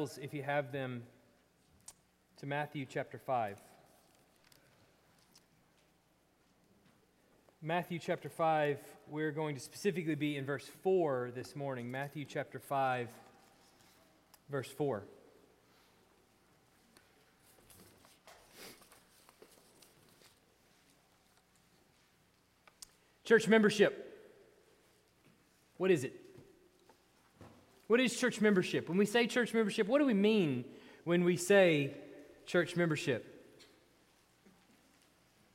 If you have them, to Matthew chapter 5. Matthew chapter 5, we're going to specifically be in verse 4 this morning. Matthew chapter 5, verse 4. Church membership. What is it? What is church membership? When we say church membership, what do we mean when we say church membership?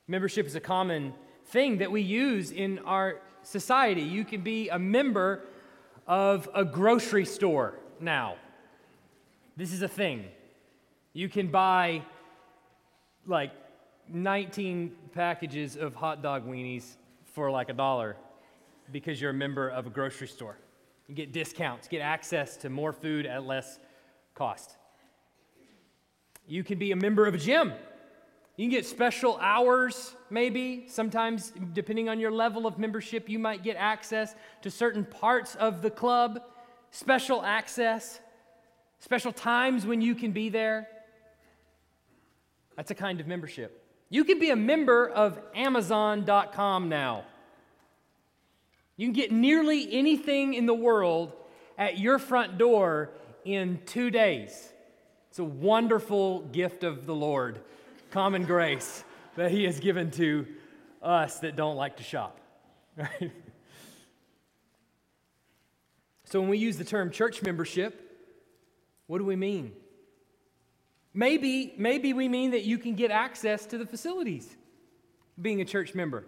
Membership is a common thing that we use in our society. You can be a member of a grocery store now. This is a thing. You can buy like 19 packages of hot dog weenies for like a dollar because you're a member of a grocery store. You get discounts, get access to more food at less cost. You can be a member of a gym. You can get special hours, maybe. Sometimes, depending on your level of membership, you might get access to certain parts of the club, special access, special times when you can be there. That's a kind of membership. You can be a member of Amazon.com now. You can get nearly anything in the world at your front door in two days. It's a wonderful gift of the Lord, common grace that He has given to us that don't like to shop. So when we use the term church membership, what do we mean? Maybe, maybe we mean that you can get access to the facilities being a church member.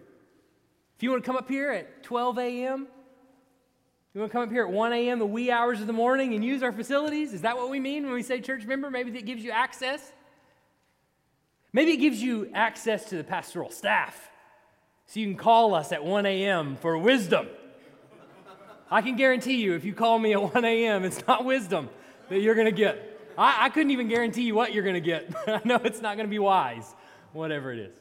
If you want to come up here at 12 a.m., you want to come up here at 1 a.m., the wee hours of the morning, and use our facilities? Is that what we mean when we say church member? Maybe that gives you access? Maybe it gives you access to the pastoral staff so you can call us at 1 a.m. for wisdom. I can guarantee you, if you call me at 1 a.m., it's not wisdom that you're going to get. I, I couldn't even guarantee you what you're going to get. I know it's not going to be wise, whatever it is.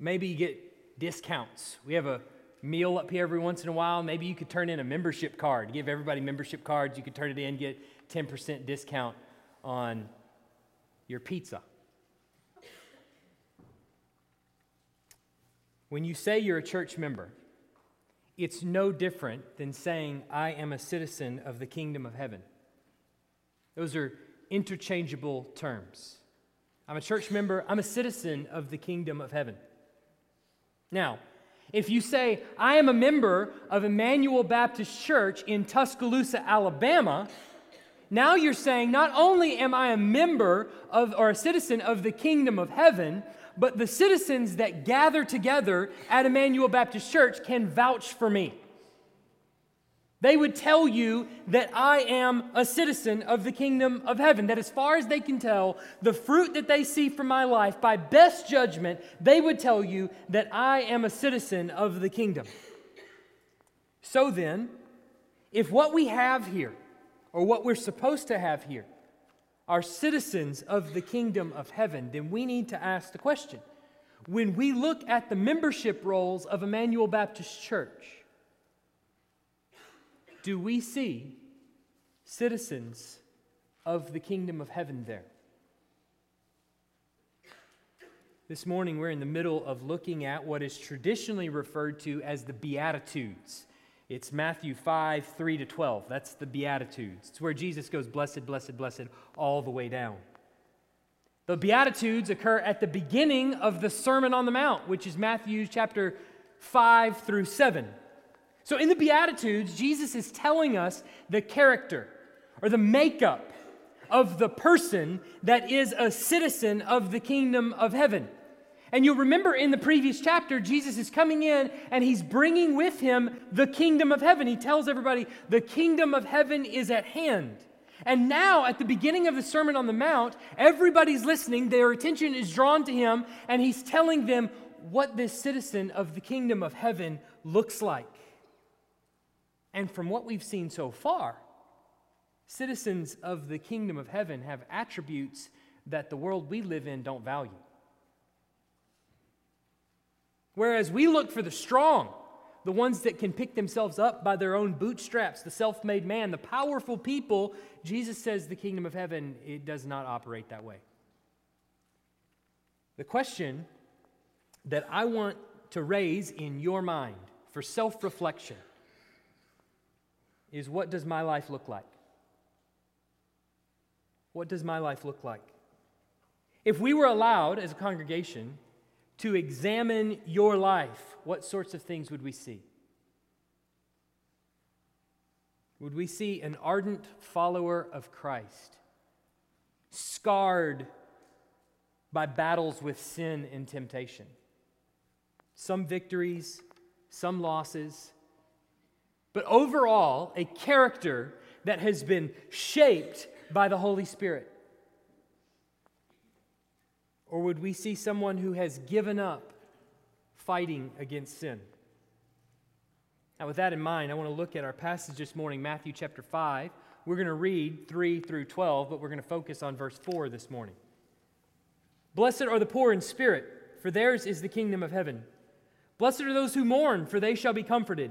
Maybe you get discounts. We have a meal up here every once in a while. Maybe you could turn in a membership card. Give everybody membership cards. You could turn it in, get 10% discount on your pizza. When you say you're a church member, it's no different than saying, I am a citizen of the kingdom of heaven. Those are interchangeable terms. I'm a church member, I'm a citizen of the kingdom of heaven. Now, if you say, I am a member of Emmanuel Baptist Church in Tuscaloosa, Alabama, now you're saying, not only am I a member of or a citizen of the kingdom of heaven, but the citizens that gather together at Emmanuel Baptist Church can vouch for me. They would tell you that I am a citizen of the kingdom of heaven. That as far as they can tell, the fruit that they see from my life, by best judgment, they would tell you that I am a citizen of the kingdom. So then, if what we have here, or what we're supposed to have here, are citizens of the kingdom of heaven, then we need to ask the question when we look at the membership rolls of Emmanuel Baptist Church, do we see citizens of the kingdom of heaven there? This morning, we're in the middle of looking at what is traditionally referred to as the Beatitudes. It's Matthew 5, 3 to 12. That's the Beatitudes. It's where Jesus goes, blessed, blessed, blessed, all the way down. The Beatitudes occur at the beginning of the Sermon on the Mount, which is Matthew chapter 5 through 7. So, in the Beatitudes, Jesus is telling us the character or the makeup of the person that is a citizen of the kingdom of heaven. And you'll remember in the previous chapter, Jesus is coming in and he's bringing with him the kingdom of heaven. He tells everybody, the kingdom of heaven is at hand. And now, at the beginning of the Sermon on the Mount, everybody's listening, their attention is drawn to him, and he's telling them what this citizen of the kingdom of heaven looks like. And from what we've seen so far, citizens of the kingdom of heaven have attributes that the world we live in don't value. Whereas we look for the strong, the ones that can pick themselves up by their own bootstraps, the self made man, the powerful people, Jesus says the kingdom of heaven, it does not operate that way. The question that I want to raise in your mind for self reflection is what does my life look like? What does my life look like? If we were allowed as a congregation to examine your life, what sorts of things would we see? Would we see an ardent follower of Christ, scarred by battles with sin and temptation? Some victories, some losses, but overall, a character that has been shaped by the Holy Spirit. Or would we see someone who has given up fighting against sin? Now, with that in mind, I want to look at our passage this morning, Matthew chapter 5. We're going to read 3 through 12, but we're going to focus on verse 4 this morning. Blessed are the poor in spirit, for theirs is the kingdom of heaven. Blessed are those who mourn, for they shall be comforted.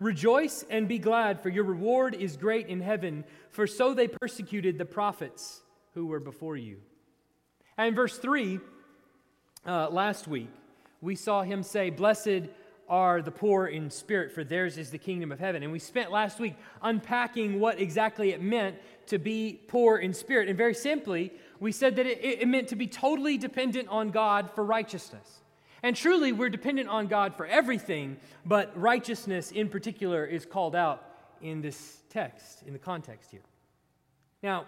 Rejoice and be glad, for your reward is great in heaven, for so they persecuted the prophets who were before you. And in verse 3, uh, last week, we saw him say, Blessed are the poor in spirit, for theirs is the kingdom of heaven. And we spent last week unpacking what exactly it meant to be poor in spirit. And very simply, we said that it, it meant to be totally dependent on God for righteousness. And truly, we're dependent on God for everything, but righteousness in particular is called out in this text, in the context here. Now,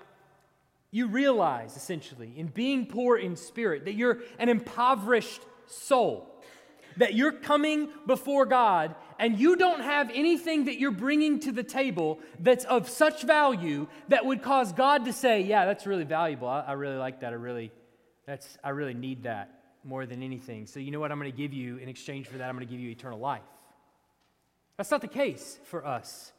you realize essentially in being poor in spirit that you're an impoverished soul, that you're coming before God and you don't have anything that you're bringing to the table that's of such value that would cause God to say, "Yeah, that's really valuable. I, I really like that. I really, that's, I really need that more than anything. So you know what I'm going to give you in exchange for that? I'm going to give you eternal life." That's not the case for us.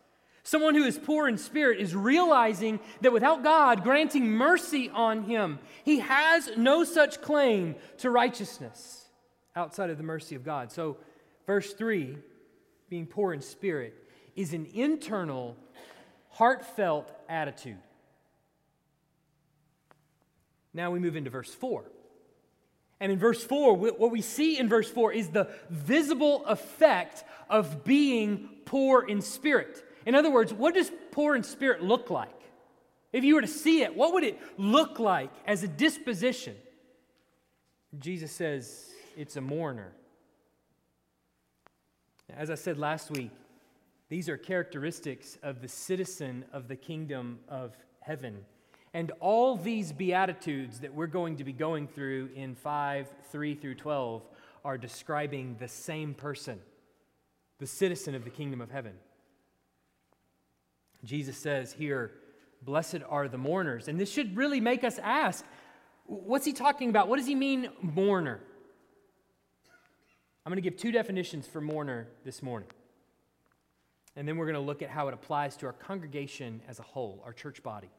Someone who is poor in spirit is realizing that without God granting mercy on him, he has no such claim to righteousness outside of the mercy of God. So, verse 3, being poor in spirit, is an internal, heartfelt attitude. Now we move into verse 4. And in verse 4, what we see in verse 4 is the visible effect of being poor in spirit. In other words, what does poor in spirit look like? If you were to see it, what would it look like as a disposition? Jesus says it's a mourner. As I said last week, these are characteristics of the citizen of the kingdom of heaven. And all these beatitudes that we're going to be going through in 5, 3 through 12 are describing the same person, the citizen of the kingdom of heaven. Jesus says here, Blessed are the mourners. And this should really make us ask what's he talking about? What does he mean, mourner? I'm going to give two definitions for mourner this morning. And then we're going to look at how it applies to our congregation as a whole, our church body.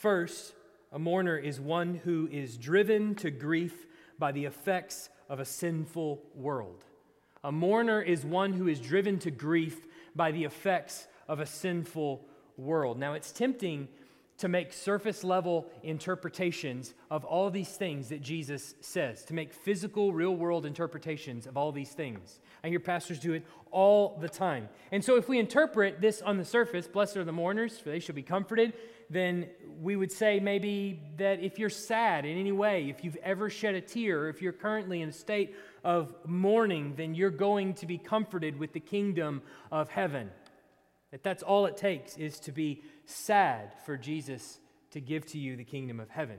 First, a mourner is one who is driven to grief by the effects of a sinful world. A mourner is one who is driven to grief by the effects of a sinful world. Now, it's tempting to make surface level interpretations of all these things that Jesus says, to make physical, real world interpretations of all these things. I hear pastors do it all the time. And so, if we interpret this on the surface, blessed are the mourners, for they shall be comforted, then we would say maybe that if you're sad in any way, if you've ever shed a tear, if you're currently in a state of mourning, then you're going to be comforted with the kingdom of heaven. That that's all it takes is to be sad for Jesus to give to you the kingdom of heaven.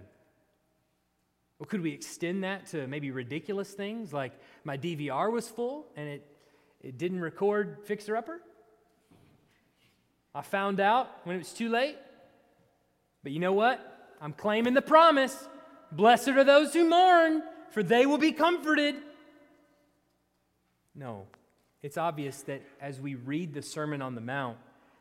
Well, could we extend that to maybe ridiculous things like my DVR was full and it, it didn't record Fixer Upper? I found out when it was too late. But you know what? I'm claiming the promise. Blessed are those who mourn, for they will be comforted. No, it's obvious that as we read the Sermon on the Mount,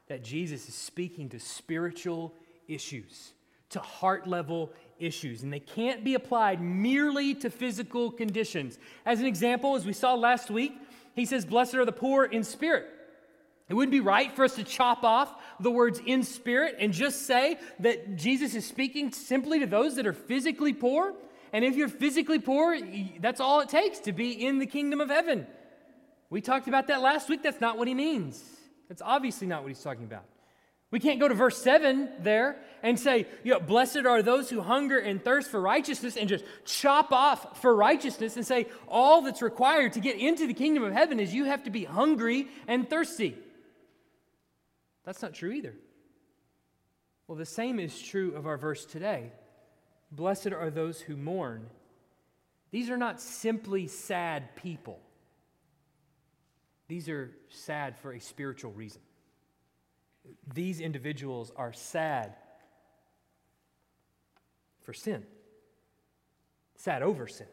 that Jesus is speaking to spiritual issues, to heart level issues, and they can't be applied merely to physical conditions. As an example, as we saw last week, he says, Blessed are the poor in spirit. It wouldn't be right for us to chop off the words in spirit and just say that Jesus is speaking simply to those that are physically poor. And if you're physically poor, that's all it takes to be in the kingdom of heaven. We talked about that last week. That's not what he means. That's obviously not what he's talking about. We can't go to verse 7 there and say, you know, blessed are those who hunger and thirst for righteousness and just chop off for righteousness and say all that's required to get into the kingdom of heaven is you have to be hungry and thirsty. That's not true either. Well, the same is true of our verse today. Blessed are those who mourn. These are not simply sad people, these are sad for a spiritual reason. These individuals are sad for sin, sad over sin.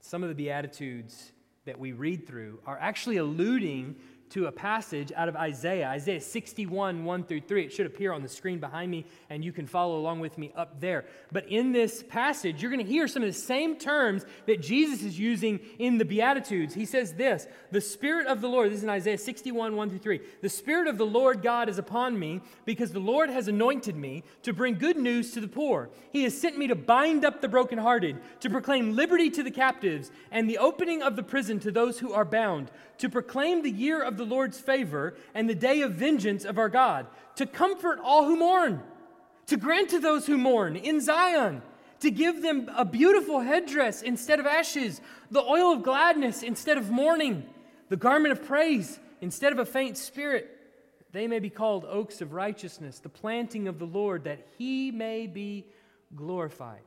Some of the Beatitudes that we read through are actually alluding to a passage out of Isaiah, Isaiah 61, 1 through 3. It should appear on the screen behind me, and you can follow along with me up there. But in this passage, you're going to hear some of the same terms that Jesus is using in the Beatitudes. He says this The Spirit of the Lord, this is in Isaiah 61, 1 through 3. The Spirit of the Lord God is upon me, because the Lord has anointed me to bring good news to the poor. He has sent me to bind up the brokenhearted, to proclaim liberty to the captives, and the opening of the prison to those who are bound, to proclaim the year of the Lord's favor and the day of vengeance of our God, to comfort all who mourn, to grant to those who mourn in Zion, to give them a beautiful headdress instead of ashes, the oil of gladness instead of mourning, the garment of praise instead of a faint spirit. They may be called oaks of righteousness, the planting of the Lord, that he may be glorified.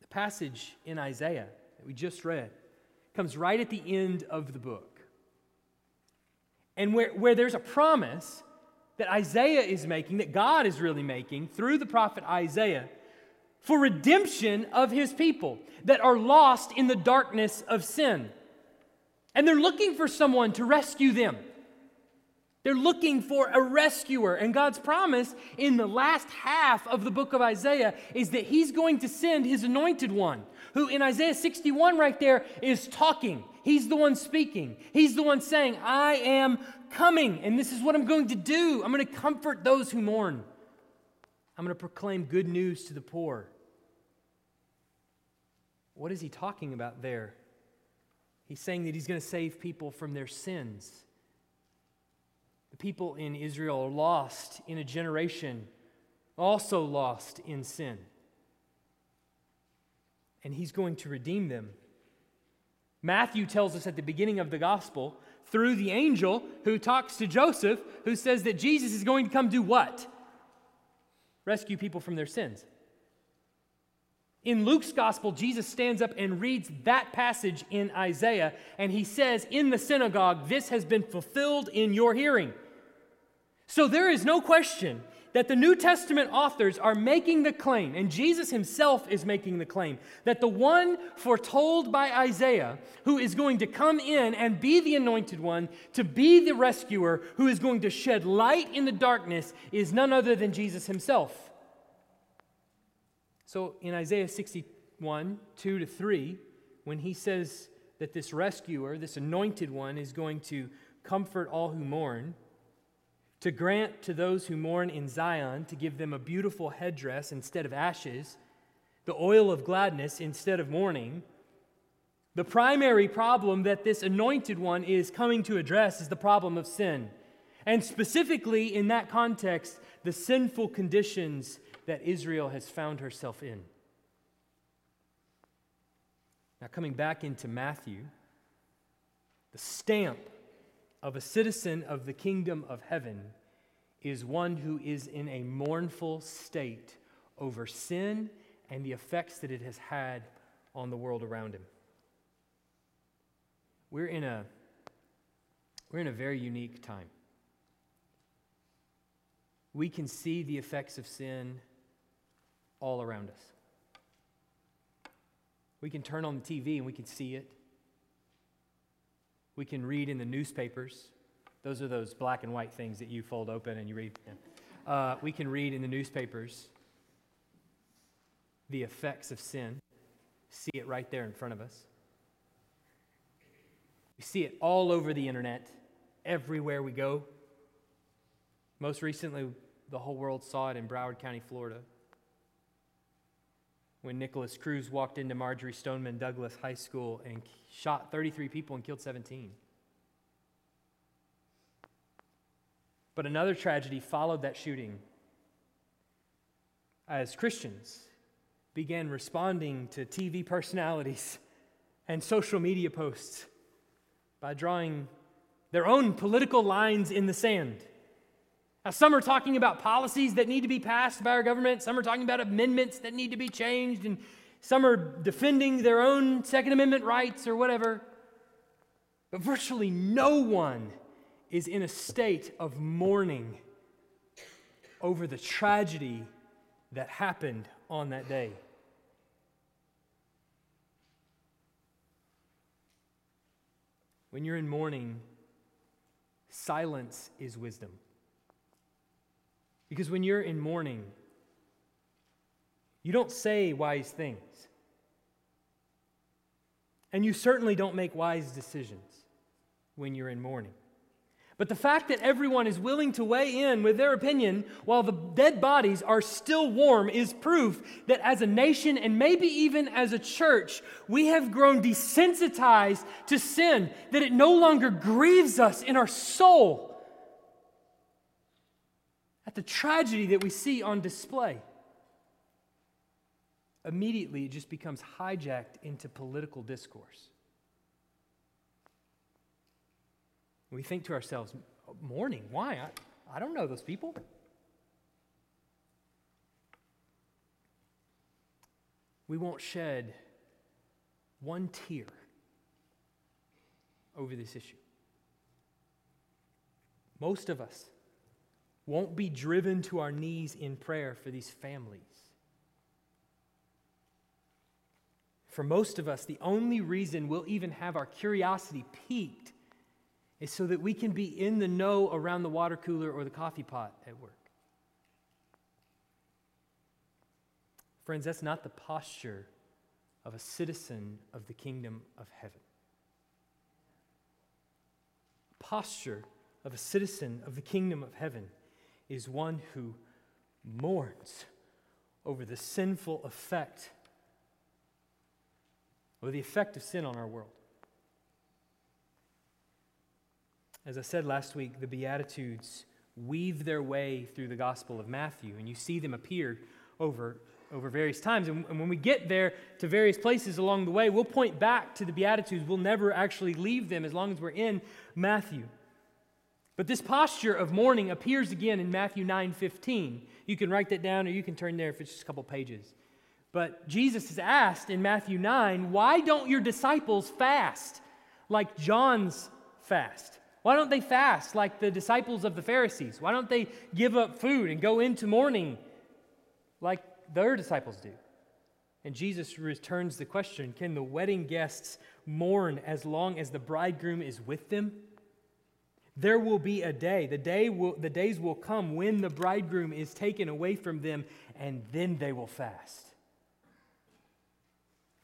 The passage in Isaiah that we just read comes right at the end of the book. And where, where there's a promise that Isaiah is making, that God is really making through the prophet Isaiah for redemption of his people that are lost in the darkness of sin. And they're looking for someone to rescue them. They're looking for a rescuer. And God's promise in the last half of the book of Isaiah is that He's going to send His anointed one, who in Isaiah 61 right there is talking. He's the one speaking. He's the one saying, I am coming, and this is what I'm going to do. I'm going to comfort those who mourn. I'm going to proclaim good news to the poor. What is he talking about there? He's saying that he's going to save people from their sins. The people in Israel are lost in a generation also lost in sin and he's going to redeem them. Matthew tells us at the beginning of the gospel, through the angel who talks to Joseph, who says that Jesus is going to come do what? Rescue people from their sins. In Luke's gospel, Jesus stands up and reads that passage in Isaiah, and he says, In the synagogue, this has been fulfilled in your hearing. So there is no question that the New Testament authors are making the claim, and Jesus himself is making the claim, that the one foretold by Isaiah, who is going to come in and be the anointed one, to be the rescuer, who is going to shed light in the darkness, is none other than Jesus himself. So in Isaiah 61, 2 to 3, when he says that this rescuer, this anointed one, is going to comfort all who mourn, to grant to those who mourn in Zion, to give them a beautiful headdress instead of ashes, the oil of gladness instead of mourning. The primary problem that this anointed one is coming to address is the problem of sin. And specifically, in that context, the sinful conditions that Israel has found herself in. Now, coming back into Matthew, the stamp of a citizen of the kingdom of heaven is one who is in a mournful state over sin and the effects that it has had on the world around him. We're in a We're in a very unique time. We can see the effects of sin all around us. We can turn on the TV and we can see it. We can read in the newspapers. Those are those black and white things that you fold open and you read. Uh, we can read in the newspapers the effects of sin, see it right there in front of us. We see it all over the internet, everywhere we go. Most recently, the whole world saw it in Broward County, Florida when Nikolas Cruz walked into Marjory Stoneman Douglas High School and shot 33 people and killed 17. But another tragedy followed that shooting as Christians began responding to TV personalities and social media posts by drawing their own political lines in the sand. Now, some are talking about policies that need to be passed by our government, some are talking about amendments that need to be changed, and some are defending their own Second Amendment rights or whatever. But virtually no one is in a state of mourning over the tragedy that happened on that day. When you're in mourning, silence is wisdom. Because when you're in mourning, you don't say wise things. And you certainly don't make wise decisions when you're in mourning. But the fact that everyone is willing to weigh in with their opinion while the dead bodies are still warm is proof that as a nation and maybe even as a church, we have grown desensitized to sin, that it no longer grieves us in our soul the tragedy that we see on display. Immediately, it just becomes hijacked into political discourse. We think to ourselves, mourning, why? I, I don't know those people. We won't shed one tear over this issue. Most of us won't be driven to our knees in prayer for these families. For most of us, the only reason we'll even have our curiosity piqued is so that we can be in the know around the water cooler or the coffee pot at work. Friends, that's not the posture of a citizen of the kingdom of heaven. Posture of a citizen of the kingdom of heaven is one who mourns over the sinful effect, or the effect of sin on our world. As I said last week, the Beatitudes weave their way through the Gospel of Matthew, and you see them appear over, over various times. And, and when we get there to various places along the way, we'll point back to the Beatitudes. We'll never actually leave them as long as we're in Matthew. But this posture of mourning appears again in Matthew 9 15. You can write that down or you can turn there if it's just a couple pages. But Jesus is asked in Matthew 9, why don't your disciples fast like John's fast? Why don't they fast like the disciples of the Pharisees? Why don't they give up food and go into mourning like their disciples do? And Jesus returns the question Can the wedding guests mourn as long as the bridegroom is with them? There will be a day, the, day will, the days will come when the bridegroom is taken away from them, and then they will fast.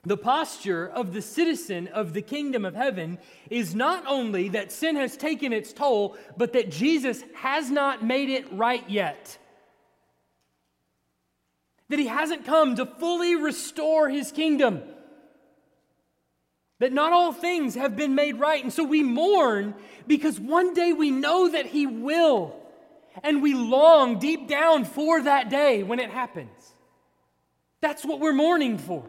The posture of the citizen of the kingdom of heaven is not only that sin has taken its toll, but that Jesus has not made it right yet. That he hasn't come to fully restore his kingdom that not all things have been made right. And so we mourn because one day we know that He will. And we long deep down for that day when it happens. That's what we're mourning for.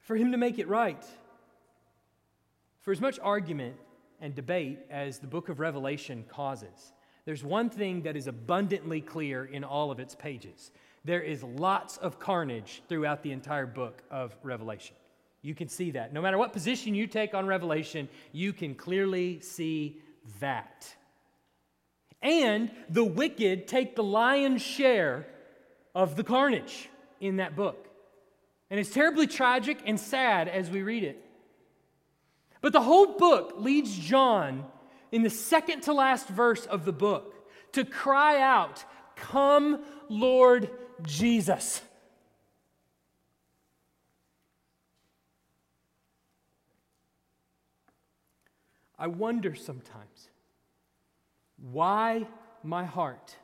For Him to make it right. For as much argument and debate as the book of Revelation causes, there's one thing that is abundantly clear in all of its pages. There is lots of carnage throughout the entire book of Revelation. You can see that. No matter what position you take on Revelation, you can clearly see that. And the wicked take the lion's share of the carnage in that book. And it's terribly tragic and sad as we read it. But the whole book leads John in the second to last verse of the book to cry out, Come, Lord Jesus. I wonder sometimes why my heart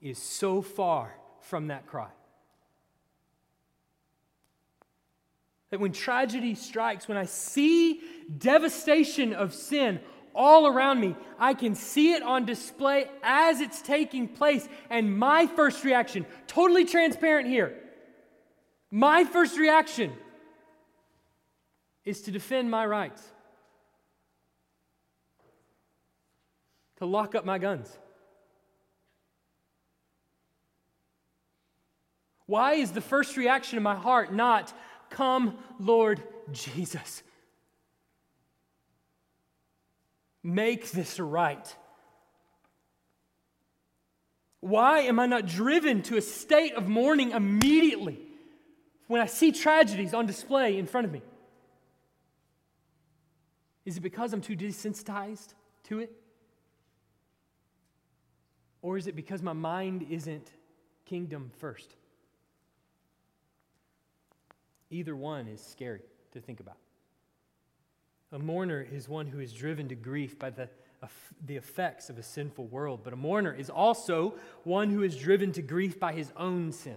is so far from that cry. That when tragedy strikes, when I see devastation of sin all around me, I can see it on display as it's taking place. And my first reaction, totally transparent here, my first reaction is to defend my rights, to lock up my guns. Why is the first reaction in my heart not, Come, Lord Jesus? Make this right. Why am I not driven to a state of mourning immediately when I see tragedies on display in front of me? Is it because I'm too desensitized to it? Or is it because my mind isn't kingdom first? Either one is scary to think about. A mourner is one who is driven to grief by the, the effects of a sinful world, but a mourner is also one who is driven to grief by his own sin.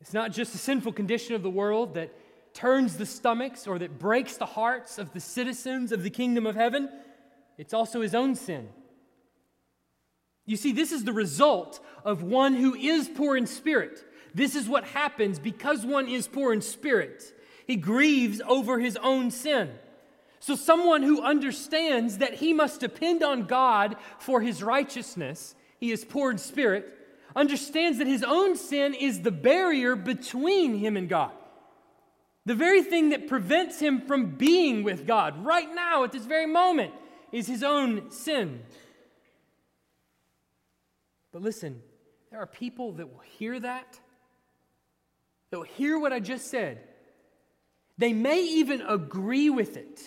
It's not just the sinful condition of the world that turns the stomachs or that breaks the hearts of the citizens of the kingdom of heaven, it's also his own sin. You see, this is the result of one who is poor in spirit. This is what happens because one is poor in spirit. He grieves over his own sin. So, someone who understands that he must depend on God for his righteousness, he is poor in spirit, understands that his own sin is the barrier between him and God. The very thing that prevents him from being with God right now at this very moment is his own sin. But listen, there are people that will hear that, that will hear what I just said, they may even agree with it.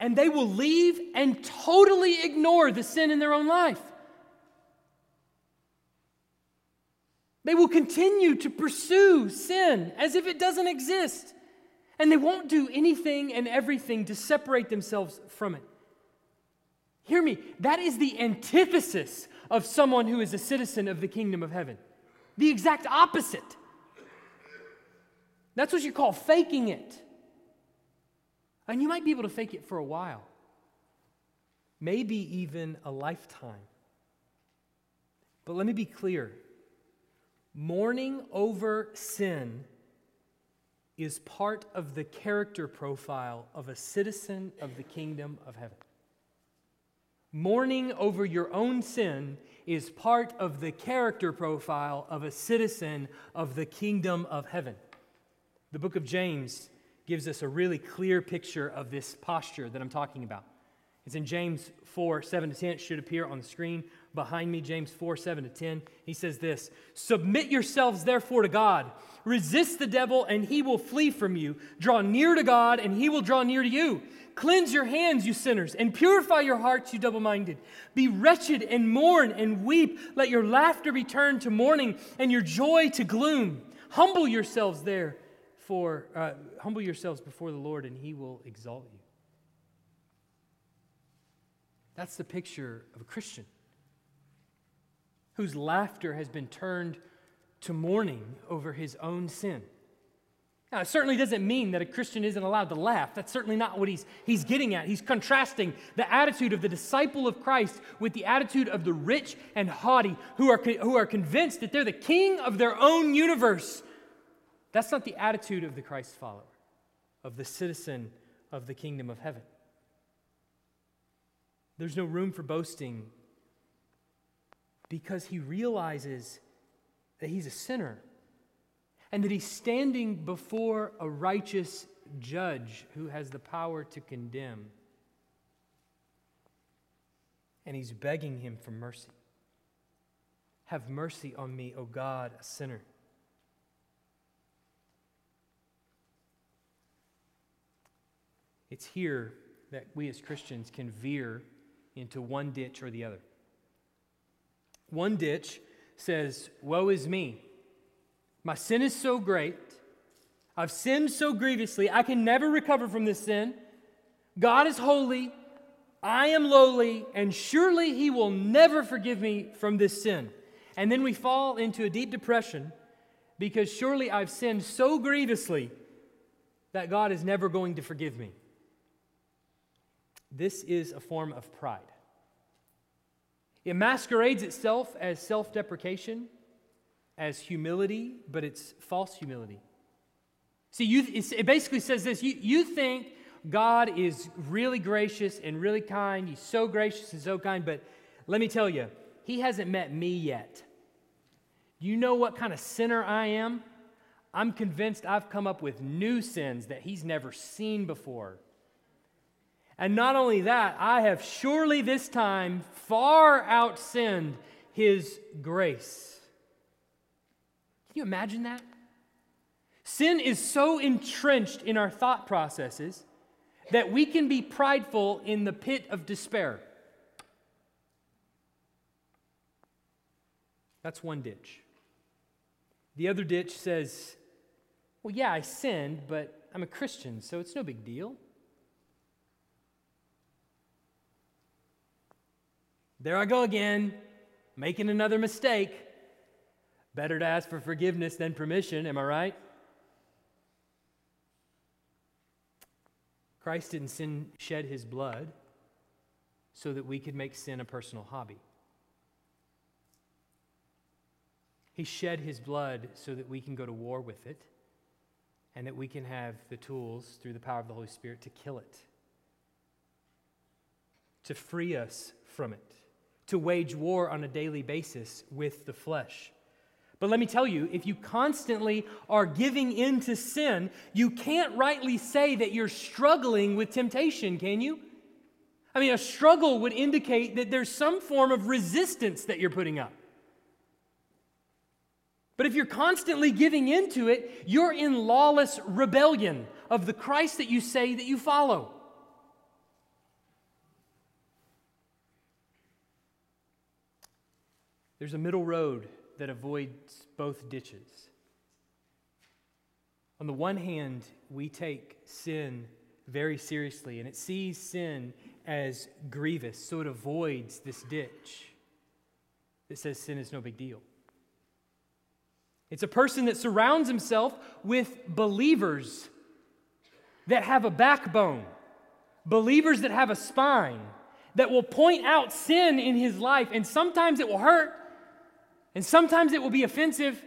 And they will leave and totally ignore the sin in their own life. They will continue to pursue sin as if it doesn't exist. And they won't do anything and everything to separate themselves from it. Hear me, that is the antithesis of someone who is a citizen of the kingdom of heaven. The exact opposite. That's what you call faking it. And you might be able to fake it for a while, maybe even a lifetime. But let me be clear mourning over sin is part of the character profile of a citizen of the kingdom of heaven. Mourning over your own sin is part of the character profile of a citizen of the kingdom of heaven. The book of James gives us a really clear picture of this posture that I'm talking about. It's in James 4 7 to 10. It should appear on the screen behind me, James 4 7 to 10. He says this Submit yourselves therefore to God. Resist the devil, and he will flee from you. Draw near to God, and he will draw near to you. Cleanse your hands, you sinners, and purify your hearts, you double minded. Be wretched and mourn and weep. Let your laughter be turned to mourning and your joy to gloom. Humble yourselves there for uh, humble yourselves before the Lord, and He will exalt you. That's the picture of a Christian whose laughter has been turned to mourning over his own sin. Now, it certainly doesn't mean that a Christian isn't allowed to laugh. That's certainly not what he's, he's getting at. He's contrasting the attitude of the disciple of Christ with the attitude of the rich and haughty who are, who are convinced that they're the king of their own universe that's not the attitude of the Christ follower, of the citizen of the kingdom of heaven. There's no room for boasting because he realizes that he's a sinner and that he's standing before a righteous judge who has the power to condemn. And he's begging him for mercy. Have mercy on me, O God, a sinner. It's here that we as Christians can veer into one ditch or the other. One ditch says, Woe is me. My sin is so great. I've sinned so grievously. I can never recover from this sin. God is holy. I am lowly. And surely He will never forgive me from this sin. And then we fall into a deep depression because surely I've sinned so grievously that God is never going to forgive me. This is a form of pride. It masquerades itself as self deprecation, as humility, but it's false humility. See, you, it basically says this you, you think God is really gracious and really kind. He's so gracious and so kind, but let me tell you, He hasn't met me yet. Do you know what kind of sinner I am? I'm convinced I've come up with new sins that He's never seen before. And not only that, I have surely this time far outsinned his grace. Can you imagine that? Sin is so entrenched in our thought processes that we can be prideful in the pit of despair. That's one ditch. The other ditch says, well, yeah, I sinned, but I'm a Christian, so it's no big deal. There I go again, making another mistake. Better to ask for forgiveness than permission, am I right? Christ didn't sin, shed his blood so that we could make sin a personal hobby. He shed his blood so that we can go to war with it and that we can have the tools through the power of the Holy Spirit to kill it, to free us from it to wage war on a daily basis with the flesh. But let me tell you, if you constantly are giving in to sin, you can't rightly say that you're struggling with temptation, can you? I mean, a struggle would indicate that there's some form of resistance that you're putting up. But if you're constantly giving into it, you're in lawless rebellion of the Christ that you say that you follow. There's a middle road that avoids both ditches. On the one hand, we take sin very seriously, and it sees sin as grievous, so it avoids this ditch that says sin is no big deal. It's a person that surrounds himself with believers that have a backbone, believers that have a spine, that will point out sin in his life, and sometimes it will hurt, and sometimes it will be offensive,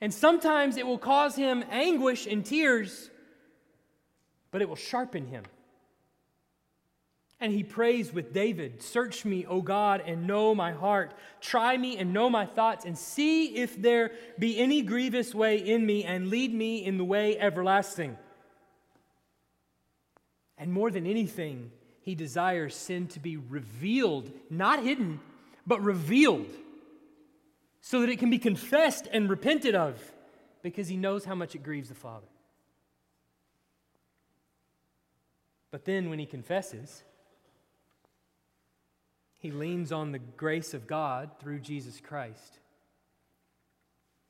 and sometimes it will cause him anguish and tears, but it will sharpen him. And he prays with David Search me, O God, and know my heart. Try me and know my thoughts, and see if there be any grievous way in me, and lead me in the way everlasting. And more than anything, he desires sin to be revealed, not hidden, but revealed so that it can be confessed and repented of because he knows how much it grieves the Father. But then when he confesses, he leans on the grace of God through Jesus Christ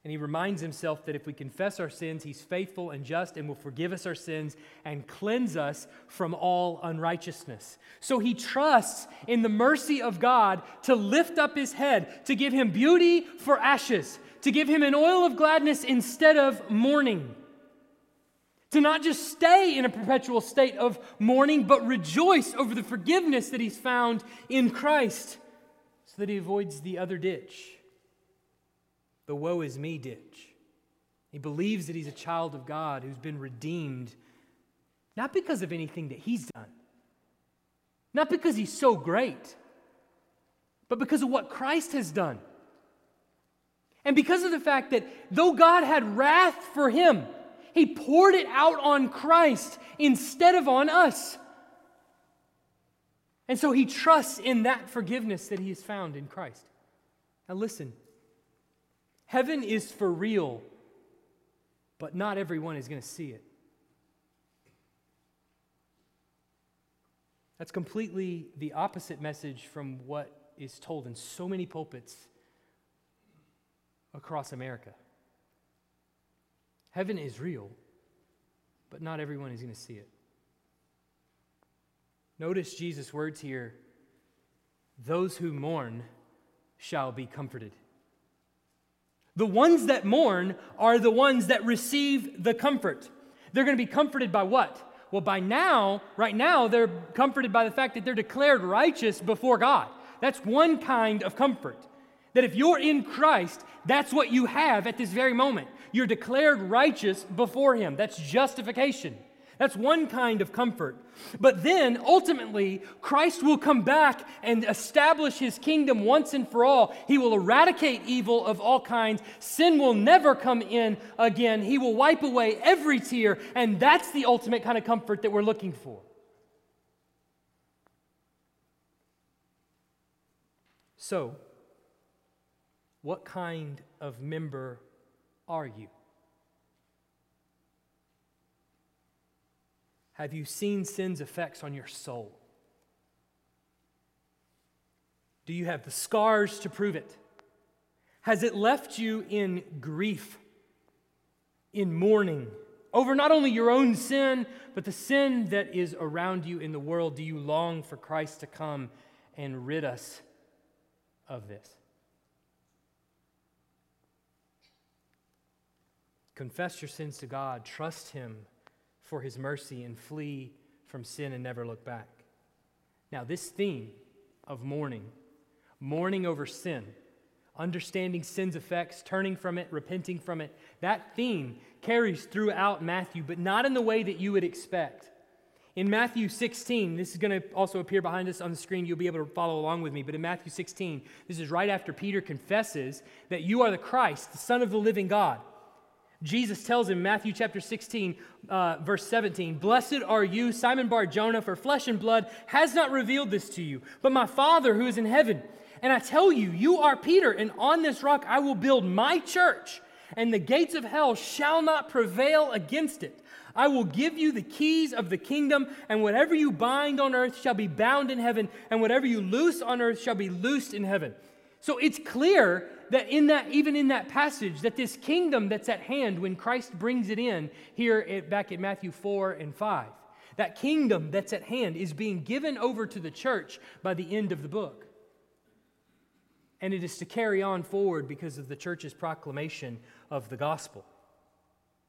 and he reminds himself that if we confess our sins, he's faithful and just and will forgive us our sins and cleanse us from all unrighteousness. So he trusts in the mercy of God to lift up his head, to give him beauty for ashes, to give him an oil of gladness instead of mourning. To not just stay in a perpetual state of mourning, but rejoice over the forgiveness that he's found in Christ so that he avoids the other ditch the woe is me ditch. He believes that he's a child of God who's been redeemed, not because of anything that he's done, not because he's so great, but because of what Christ has done. And because of the fact that though God had wrath for him, he poured it out on Christ instead of on us. And so he trusts in that forgiveness that he has found in Christ. Now, listen heaven is for real, but not everyone is going to see it. That's completely the opposite message from what is told in so many pulpits across America. Heaven is real, but not everyone is going to see it. Notice Jesus' words here those who mourn shall be comforted. The ones that mourn are the ones that receive the comfort. They're going to be comforted by what? Well, by now, right now, they're comforted by the fact that they're declared righteous before God. That's one kind of comfort. That if you're in Christ, that's what you have at this very moment. You're declared righteous before Him. That's justification. That's one kind of comfort. But then, ultimately, Christ will come back and establish his kingdom once and for all. He will eradicate evil of all kinds. Sin will never come in again. He will wipe away every tear. And that's the ultimate kind of comfort that we're looking for. So, what kind of member are you? Have you seen sin's effects on your soul? Do you have the scars to prove it? Has it left you in grief, in mourning over not only your own sin, but the sin that is around you in the world? Do you long for Christ to come and rid us of this? Confess your sins to God, trust Him for his mercy and flee from sin and never look back. Now, this theme of mourning, mourning over sin, understanding sin's effects, turning from it, repenting from it, that theme carries throughout Matthew, but not in the way that you would expect. In Matthew 16, this is going to also appear behind us on the screen. You'll be able to follow along with me. But in Matthew 16, this is right after Peter confesses that you are the Christ, the Son of the living God. Jesus tells him, Matthew chapter 16, uh, verse 17, Blessed are you, Simon Bar Jonah, for flesh and blood has not revealed this to you, but my Father who is in heaven. And I tell you, you are Peter, and on this rock I will build my church, and the gates of hell shall not prevail against it. I will give you the keys of the kingdom, and whatever you bind on earth shall be bound in heaven, and whatever you loose on earth shall be loosed in heaven. So it's clear that in that even in that passage that this kingdom that's at hand when Christ brings it in here at, back at Matthew 4 and 5 that kingdom that's at hand is being given over to the church by the end of the book. And it is to carry on forward because of the church's proclamation of the gospel.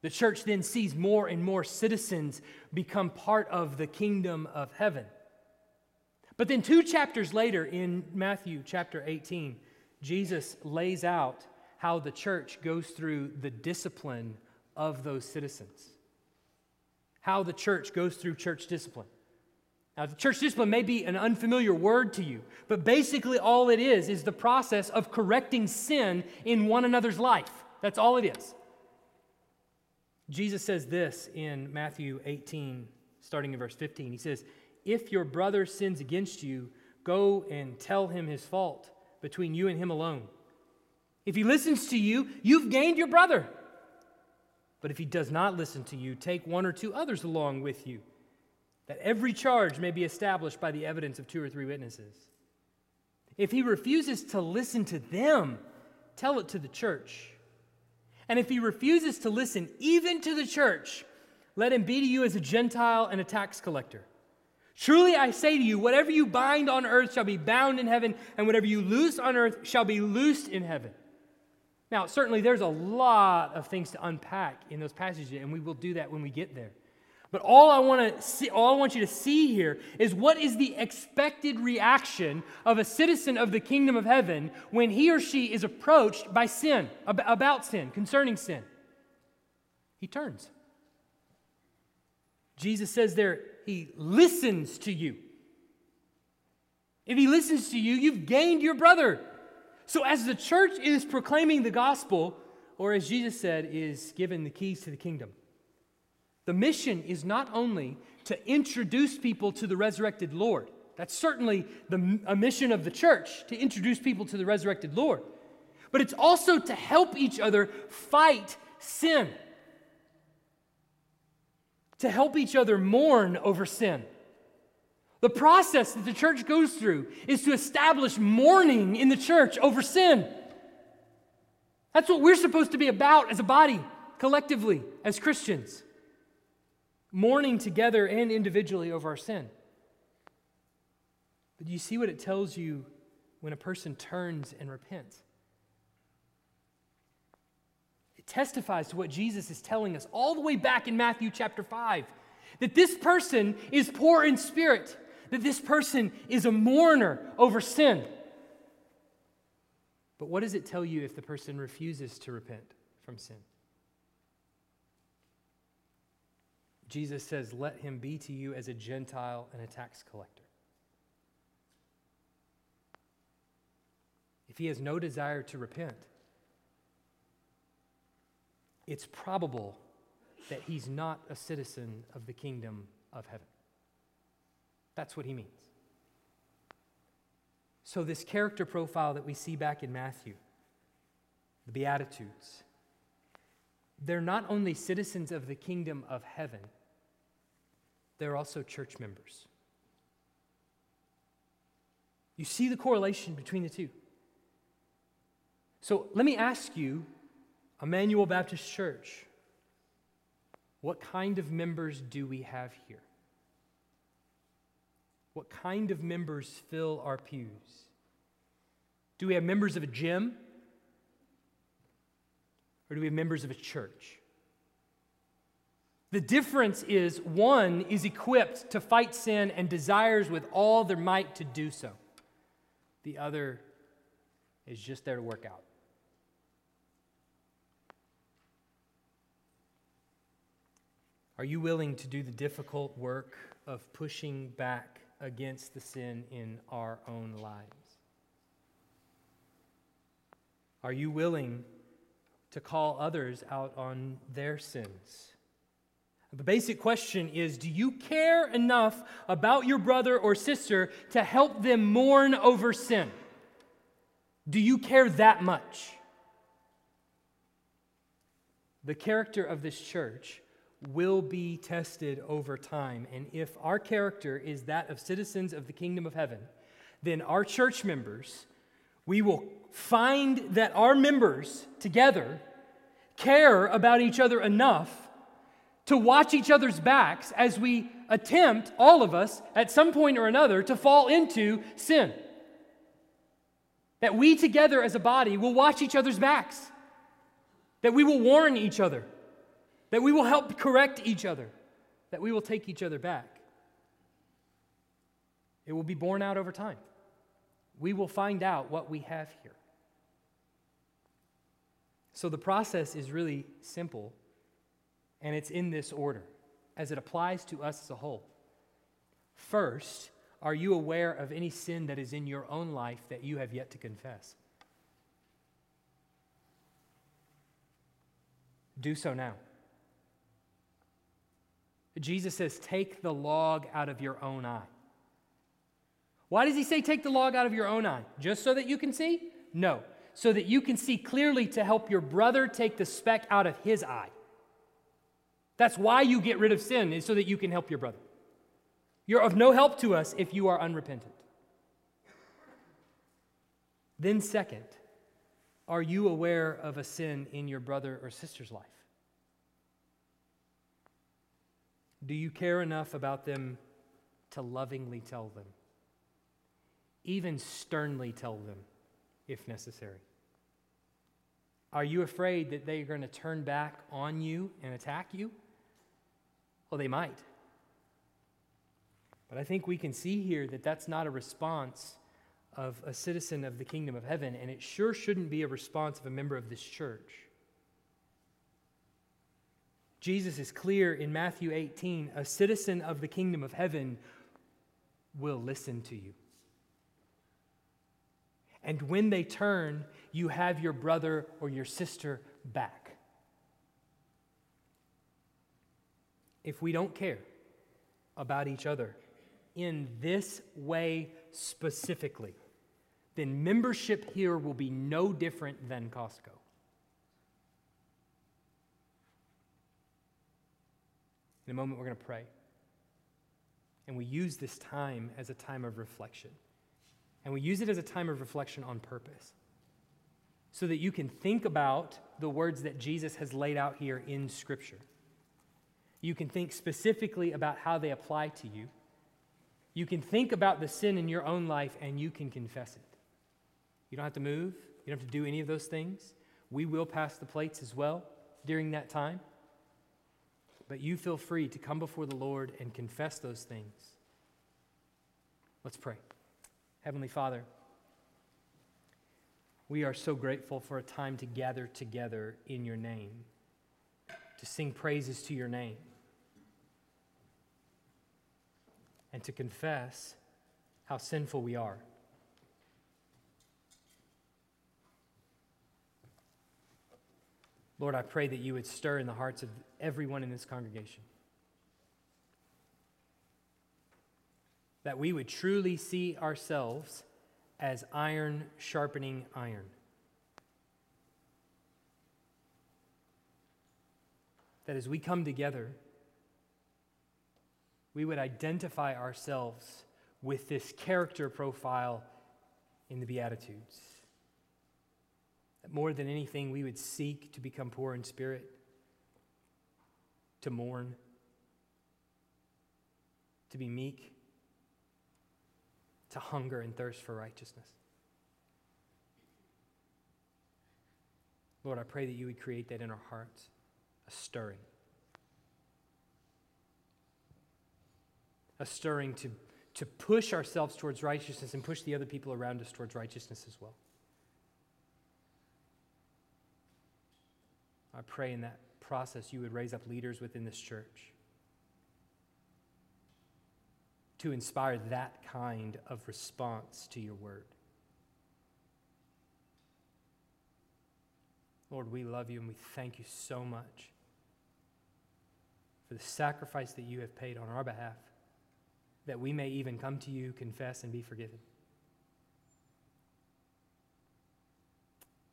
The church then sees more and more citizens become part of the kingdom of heaven. But then two chapters later in Matthew chapter 18 Jesus lays out how the church goes through the discipline of those citizens. How the church goes through church discipline. Now, the church discipline may be an unfamiliar word to you, but basically all it is is the process of correcting sin in one another's life. That's all it is. Jesus says this in Matthew 18, starting in verse 15. He says, If your brother sins against you, go and tell him his fault between you and him alone. If he listens to you, you've gained your brother. But if he does not listen to you, take one or two others along with you, that every charge may be established by the evidence of two or three witnesses. If he refuses to listen to them, tell it to the church. And if he refuses to listen even to the church, let him be to you as a Gentile and a tax collector. Truly I say to you, whatever you bind on earth shall be bound in heaven, and whatever you loose on earth shall be loosed in heaven. Now, certainly there's a lot of things to unpack in those passages, and we will do that when we get there. But all I want to see, all I want you to see here is what is the expected reaction of a citizen of the kingdom of heaven when he or she is approached by sin, about sin, concerning sin. He turns. Jesus says there, he listens to you. If he listens to you, you've gained your brother. So, as the church is proclaiming the gospel, or as Jesus said, is given the keys to the kingdom, the mission is not only to introduce people to the resurrected Lord. That's certainly the, a mission of the church, to introduce people to the resurrected Lord. But it's also to help each other fight sin, to help each other mourn over sin. The process that the church goes through is to establish mourning in the church over sin. That's what we're supposed to be about as a body, collectively, as Christians mourning together and individually over our sin. But do you see what it tells you when a person turns and repents? Testifies to what Jesus is telling us all the way back in Matthew chapter 5 that this person is poor in spirit, that this person is a mourner over sin. But what does it tell you if the person refuses to repent from sin? Jesus says, Let him be to you as a Gentile and a tax collector. If he has no desire to repent, it's probable that he's not a citizen of the kingdom of heaven. That's what he means. So, this character profile that we see back in Matthew, the Beatitudes, they're not only citizens of the kingdom of heaven, they're also church members. You see the correlation between the two. So let me ask you, Emmanuel Baptist Church, what kind of members do we have here? What kind of members fill our pews? Do we have members of a gym? Or do we have members of a church? The difference is one is equipped to fight sin and desires with all their might to do so. The other is just there to work out. Are you willing to do the difficult work of pushing back against the sin in our own lives? Are you willing to call others out on their sins? The basic question is Do you care enough about your brother or sister to help them mourn over sin? Do you care that much? The character of this church will be tested over time. And if our character is that of citizens of the kingdom of heaven, then our church members, we will find that our members together care about each other enough to watch each other's backs as we attempt, all of us, at some point or another, to fall into sin. That we together as a body will watch each other's backs, that we will warn each other, that we will help correct each other, that we will take each other back. It will be borne out over time. We will find out what we have here. So the process is really simple and it's in this order as it applies to us as a whole. First, are you aware of any sin that is in your own life that you have yet to confess? Do so now. Jesus says, Take the log out of your own eye. Why does he say, Take the log out of your own eye? Just so that you can see? No. So that you can see clearly to help your brother take the speck out of his eye. That's why you get rid of sin, is so that you can help your brother. You're of no help to us if you are unrepentant. Then, second, are you aware of a sin in your brother or sister's life? Do you care enough about them to lovingly tell them? Even sternly tell them if necessary? Are you afraid that they are going to turn back on you and attack you? Well, they might. But I think we can see here that that's not a response of a citizen of the kingdom of heaven, and it sure shouldn't be a response of a member of this church. Jesus is clear in Matthew 18 a citizen of the kingdom of heaven will listen to you. And when they turn, you have your brother or your sister back. If we don't care about each other in this way specifically, then membership here will be no different than Costco. In a moment, we're going to pray. And we use this time as a time of reflection. And we use it as a time of reflection on purpose. So that you can think about the words that Jesus has laid out here in Scripture. You can think specifically about how they apply to you. You can think about the sin in your own life and you can confess it. You don't have to move, you don't have to do any of those things. We will pass the plates as well during that time. But you feel free to come before the Lord and confess those things. Let's pray. Heavenly Father, we are so grateful for a time to gather together in your name, to sing praises to your name, and to confess how sinful we are. Lord, I pray that you would stir in the hearts of everyone in this congregation. That we would truly see ourselves as iron sharpening iron. That as we come together, we would identify ourselves with this character profile in the Beatitudes. More than anything, we would seek to become poor in spirit, to mourn, to be meek, to hunger and thirst for righteousness. Lord, I pray that you would create that in our hearts, a stirring. A stirring to, to push ourselves towards righteousness and push the other people around us towards righteousness as well. I pray in that process you would raise up leaders within this church to inspire that kind of response to your word. Lord, we love you and we thank you so much for the sacrifice that you have paid on our behalf, that we may even come to you, confess, and be forgiven.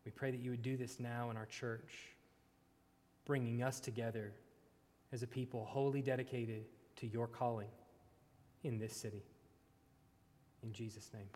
We pray that you would do this now in our church bringing us together as a people wholly dedicated to your calling in this city. In Jesus' name.